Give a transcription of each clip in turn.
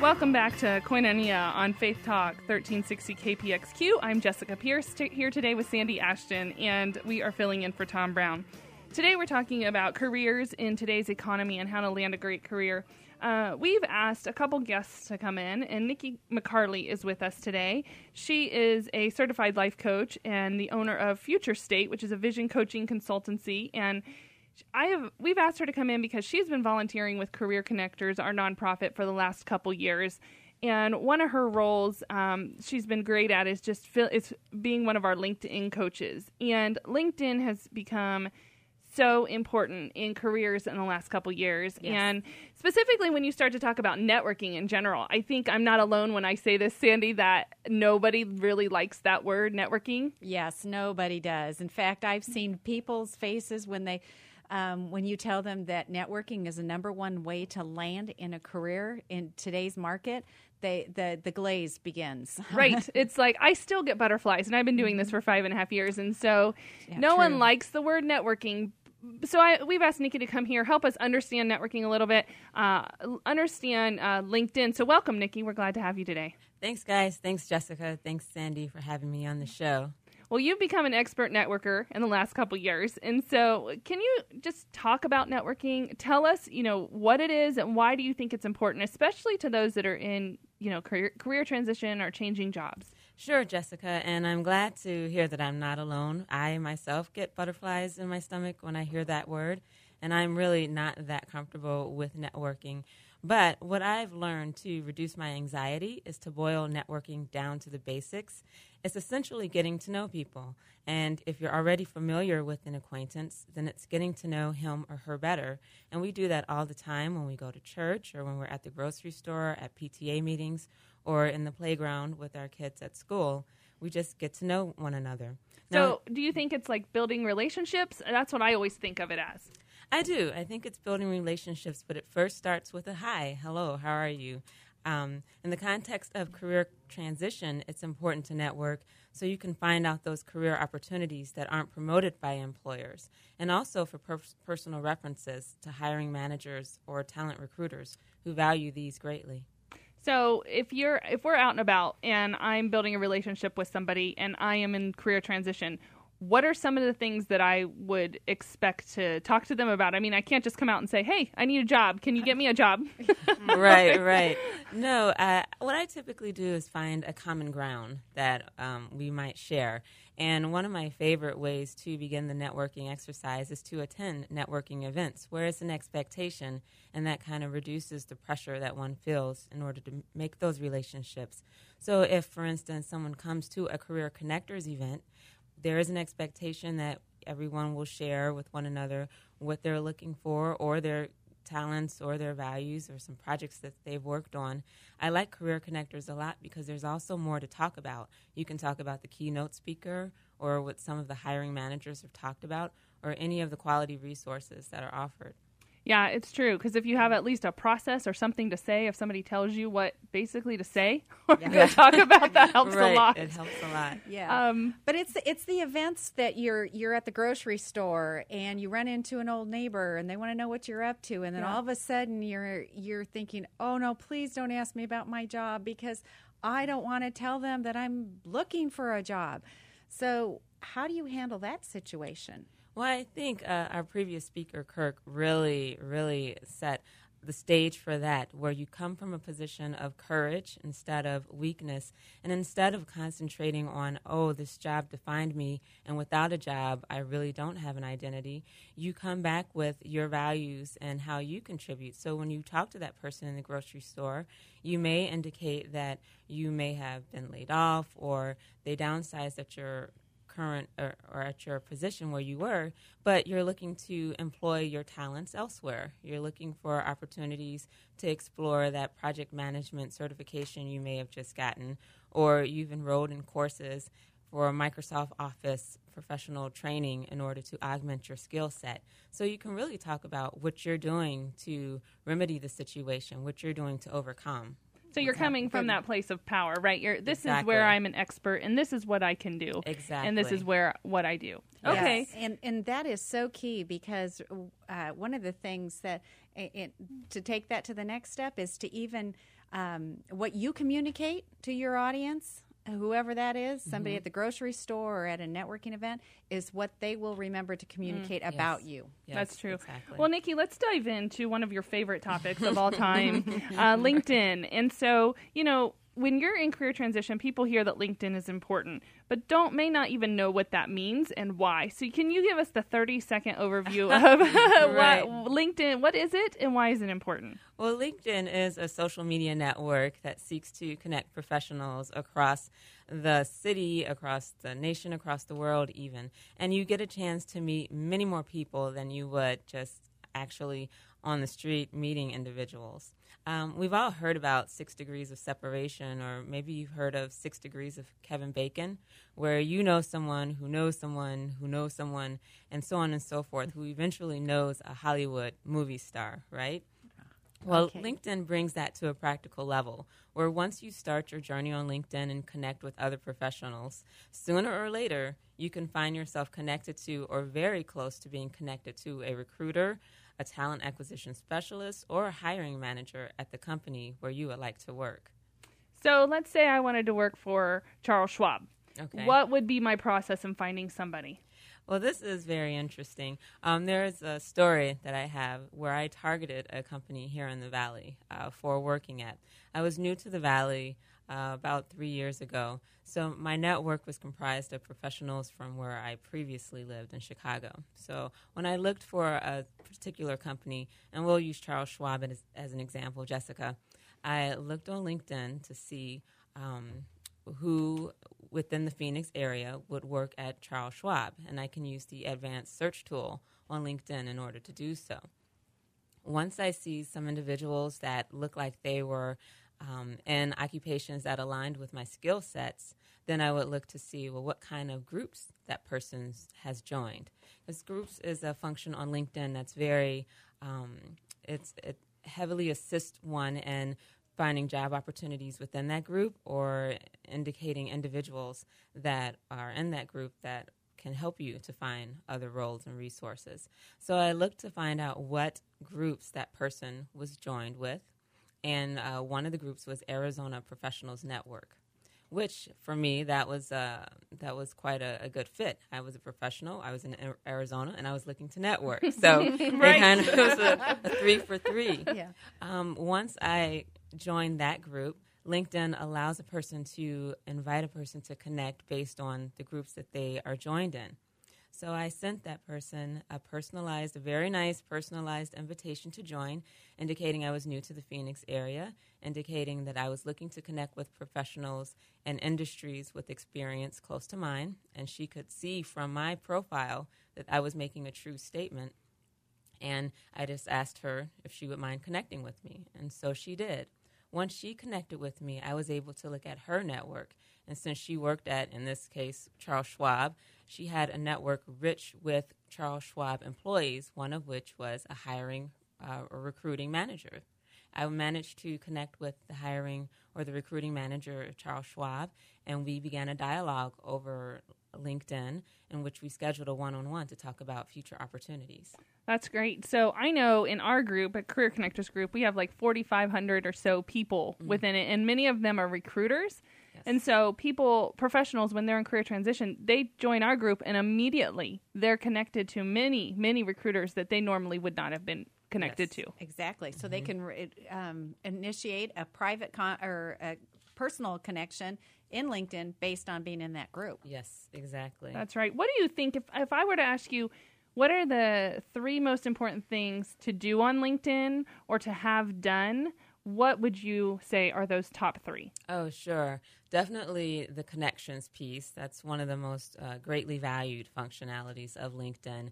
Welcome back to Koinonia on Faith Talk 1360 KPXQ. I'm Jessica Pierce t- here today with Sandi Ashton, and we are filling in for Tom Brown. Today we're talking about careers in today's economy and how to land a great career. Uh, we've asked a couple guests to come in, and Nikki McCarley is with us today. She is a certified life coach and the owner of Future State, which is a vision coaching consultancy. And I have we've asked her to come in because she's been volunteering with Career Connectors, our nonprofit, for the last couple years. And one of her roles um, she's been great at is just feel, is being one of our LinkedIn coaches. And LinkedIn has become so important in careers in the last couple years yes. and specifically when you start to talk about networking in general i think i'm not alone when i say this sandi that nobody really likes that word networking yes nobody does in fact i've seen people's faces when they um, when you tell them that networking is the number one way to land in a career in today's market, they the the glaze begins. right. It's like I still get butterflies, and I've been doing this mm-hmm. for five and a half years, and so yeah, no true. one likes the word networking. So I, we've asked Nikki to come here, help us understand networking a little bit, uh, understand uh, LinkedIn. So welcome, Nikki. We're glad to have you today. Thanks, guys. Thanks, Jessica. Thanks, Sandi, for having me on the show. Well, you've become an expert networker in the last couple years. And so, can you just talk about networking? Tell us, you know, what it is and why do you think it's important, especially to those that are in, you know, career, career transition or changing jobs? Sure, Jessica, and I'm glad to hear that I'm not alone. I myself get butterflies in my stomach when I hear that word, and I'm really not that comfortable with networking. But what I've learned to reduce my anxiety is to boil networking down to the basics. It's essentially getting to know people. And if you're already familiar with an acquaintance, then it's getting to know him or her better. And we do that all the time when we go to church or when we're at the grocery store, at PTA meetings, or in the playground with our kids at school. We just get to know one another. So, do you think it's like building relationships? That's what I always think of it as. I do. I think it's building relationships, but it first starts with a hi, hello, how are you? Um, in the context of career transition, it's important to network so you can find out those career opportunities that aren't promoted by employers, and also for per- personal references to hiring managers or talent recruiters who value these greatly. So if you're if we're out and about and I'm building a relationship with somebody and I am in career transition, what are some of the things that I would expect to talk to them about? I mean, I can't just come out and say, "Hey, I need a job. Can you get me a job?" right, right. No, uh, what I typically do is find a common ground that um, we might share. And one of my favorite ways to begin the networking exercise is to attend networking events where it's an expectation, and that kind of reduces the pressure that one feels in order to make those relationships. So, if, for instance, someone comes to a Career Connectors event, there is an expectation that everyone will share with one another what they're looking for or their talents or their values or some projects that they've worked on. I like Career Connectors a lot because there's also more to talk about. You can talk about the keynote speaker or what some of the hiring managers have talked about or any of the quality resources that are offered. Yeah, it's true. Because if you have at least a process or something to say, if somebody tells you what basically to say or yeah. to talk about, that helps right. a lot. It helps a lot. Yeah. Um, but it's it's the events that you're you're at the grocery store and you run into an old neighbor and they want to know what you're up to, and then yeah. all of a sudden you're you're thinking, oh no, please don't ask me about my job because I don't want to tell them that I'm looking for a job. So how do you handle that situation? Well, I think uh, our previous speaker, Kirk, really, really set the stage for that, where you come from a position of courage instead of weakness. And instead of concentrating on, oh, this job defined me, and without a job, I really don't have an identity, you come back with your values and how you contribute. So when you talk to that person in the grocery store, you may indicate that you may have been laid off or they downsized at your current or, or, at your position where you were, but you're looking to employ your talents elsewhere. You're looking for opportunities to explore that project management certification you may have just gotten, or you've enrolled in courses for Microsoft Office professional training in order to augment your skill set. So you can really talk about what you're doing to remedy the situation, what you're doing to overcome. So you're coming from that place of power, right? You're this Exactly. is where I'm an expert and this is what I can do. Exactly. And this is where what I do. Yes. Okay. and and that is so key because uh, one of the things that it, it, to take that to the next step is to even um, what you communicate to your audience, whoever that is, somebody at the grocery store or at a networking event, is what they will remember to communicate about you. Yes, That's true. Exactly. Well, Nikki, let's dive into one of your favorite topics of all time, uh, LinkedIn. And so, you know, when you're in career transition, people hear that LinkedIn is important, but don't may not even know what that means and why. So, can you give us the 30 second overview of Right. what LinkedIn? What is it, and why is it important? Well, LinkedIn is a social media network that seeks to connect professionals across the city, across the nation, across the world, even. And you get a chance to meet many more people than you would just actually on the street meeting individuals. Um, we've all heard about six degrees of separation, or maybe you've heard of six degrees of Kevin Bacon, where you know someone who knows someone who knows someone, and so on and so forth, who eventually knows a Hollywood movie star, right? Well, Okay. LinkedIn brings that to a practical level where once you start your journey on LinkedIn and connect with other professionals, sooner or later, you can find yourself connected to or very close to being connected to a recruiter, a talent acquisition specialist, or a hiring manager at the company where you would like to work. So, let's say I wanted to work for Charles Schwab. Okay. What would be my process in finding somebody? Well, this is very interesting. Um, there's a story that I have where I targeted a company here in the Valley uh, for working at. I was new to the Valley uh, about three years ago, so my network was comprised of professionals from where I previously lived in Chicago. So when I looked for a particular company, and we'll use Charles Schwab as, as an example, Jessica, I looked on LinkedIn to see um, who within the Phoenix area would work at Charles Schwab, and I can use the advanced search tool on LinkedIn in order to do so. Once I see some individuals that look like they were um, in occupations that aligned with my skill sets, then I would look to see well what kind of groups that person has joined. Because groups is a function on LinkedIn that's very um, it's it heavily assists one in finding job opportunities within that group or indicating individuals that are in that group that can help you to find other roles and resources. So I looked to find out what groups that person was joined with, and uh, one of the groups was Arizona Professionals Network. Which for me that was uh, that was quite a, a good fit. I was a professional. I was in Arizona, and I was looking to network. So it kind of was a, a three for three. Yeah. Um, once I joined that group, LinkedIn allows a person to invite a person to connect based on the groups that they are joined in. So I sent that person a personalized, a very nice personalized invitation to join, indicating I was new to the Phoenix area, indicating that I was looking to connect with professionals and industries with experience close to mine, and she could see from my profile that I was making a true statement. And I just asked her if she would mind connecting with me, and so she did. Once she connected with me, I was able to look at her network. And since she worked at, in this case, Charles Schwab, she had a network rich with Charles Schwab employees, one of which was a hiring uh, or recruiting manager. I managed to connect with the hiring or the recruiting manager Charles Schwab, and we began a dialogue over LinkedIn in which we scheduled a one on one to talk about future opportunities. That's great. So I know in our group, at Career Connectors Group, we have like 4,500 or so people within it, and many of them are recruiters. Yes. And so people, professionals, when they're in career transition, they join our group, and immediately they're connected to many, many recruiters that they normally would not have been connected Yes. to. Exactly. So they can re- um, initiate a private con- or a personal connection in LinkedIn based on being in that group. Yes, exactly. That's right. What do you think if if I were to ask you what are the three most important things to do on LinkedIn or to have done? What would you say are those top 3? Oh, sure. Definitely the connections piece. That's one of the most uh, greatly valued functionalities of LinkedIn.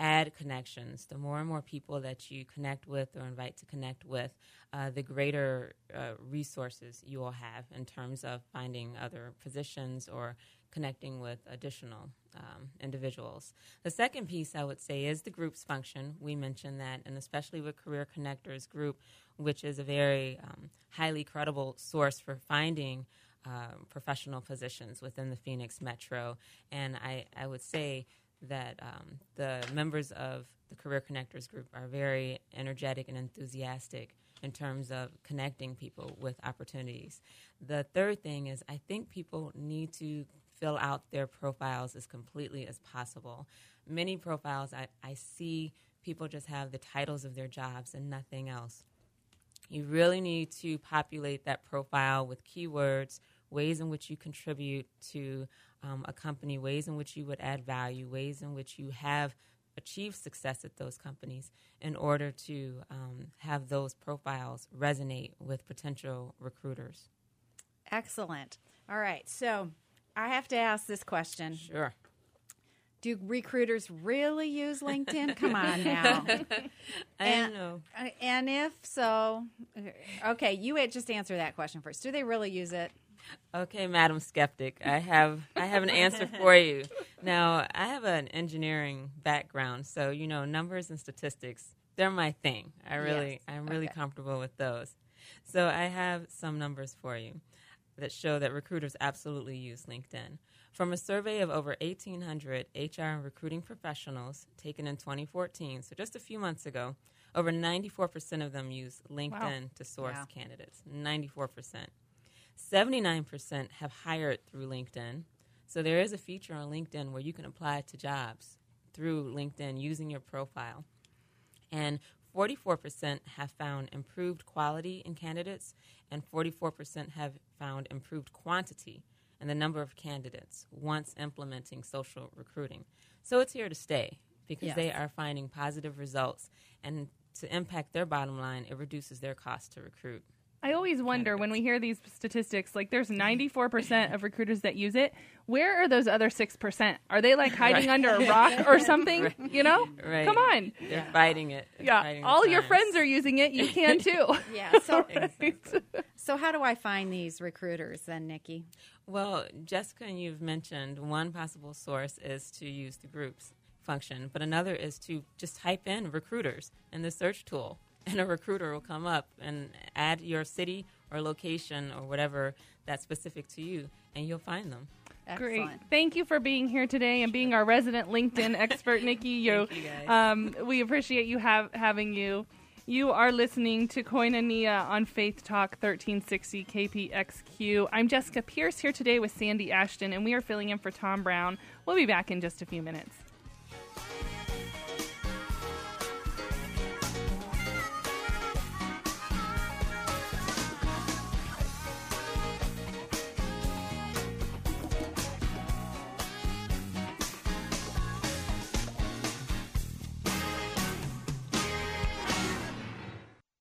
Add connections. The more and more people that you connect with or invite to connect with, uh, the greater uh, resources you will have in terms of finding other positions or connecting with additional um, individuals. The second piece I would say is the groups function. We mentioned that, and especially with Career Connectors Group, which is a very um, highly credible source for finding uh, professional positions within the Phoenix Metro. And I, I would say that um, the members of the Career Connectors Group are very energetic and enthusiastic in terms of connecting people with opportunities. The third thing is, I think people need to fill out their profiles as completely as possible. Many profiles, I, I see people just have the titles of their jobs and nothing else. You really need to populate that profile with keywords, ways in which you contribute to um, a company, ways in which you would add value, ways in which you have achieved success at those companies in order to um, have those profiles resonate with potential recruiters. Excellent. All right. So I have to ask this question. Sure. Do recruiters really use LinkedIn? Come on now. I and, know. uh, And if so, okay, you just answer that question first. Do they really use it? Okay, Madam Skeptic, I have I have an answer for you. Now, I have an engineering background, so you know numbers and statistics. They're my thing. I really Yes. I'm really Okay. comfortable with those. So I have some numbers for you that show that recruiters absolutely use LinkedIn. From a survey of over 1,800 HR and recruiting professionals taken in 2014, so just a few months ago, over 94% of them use LinkedIn to source Wow. candidates. 94%. 79% have hired through LinkedIn. So there is a feature on LinkedIn where you can apply to jobs through LinkedIn using your profile. And 44% have found improved quality in candidates, and 44% have found improved quantity in the number of candidates once implementing social recruiting. So it's here to stay because Yes. they are finding positive results, and to impact their bottom line, it reduces their cost to recruit. I always wonder when we hear these statistics, like there's mm-hmm. 94% of recruiters that use it. Where are those other 6%? Are they like hiding under a rock or something? You know? Right. Come on. They're fighting it. They're Yeah. fighting All your friends are using it. You can too. Yeah. So, Exactly. so how do I find these recruiters then, Nikki? Well, Jessica and you've mentioned one possible source is to use the groups function, but another is to just type in recruiters in the search tool, and a recruiter will come up and add your city or location or whatever that's specific to you, and you'll find them. Great. Thank you for being here today and being our resident LinkedIn expert, Nikki. You, Thank you, guys. Um, we appreciate you have, having you. You are listening to Koinonia on Faith Talk 1360 KPXQ. I'm Jessica Pierce here today with Sandi Ashton, and we are filling in for Tom Brown. We'll be back in just a few minutes.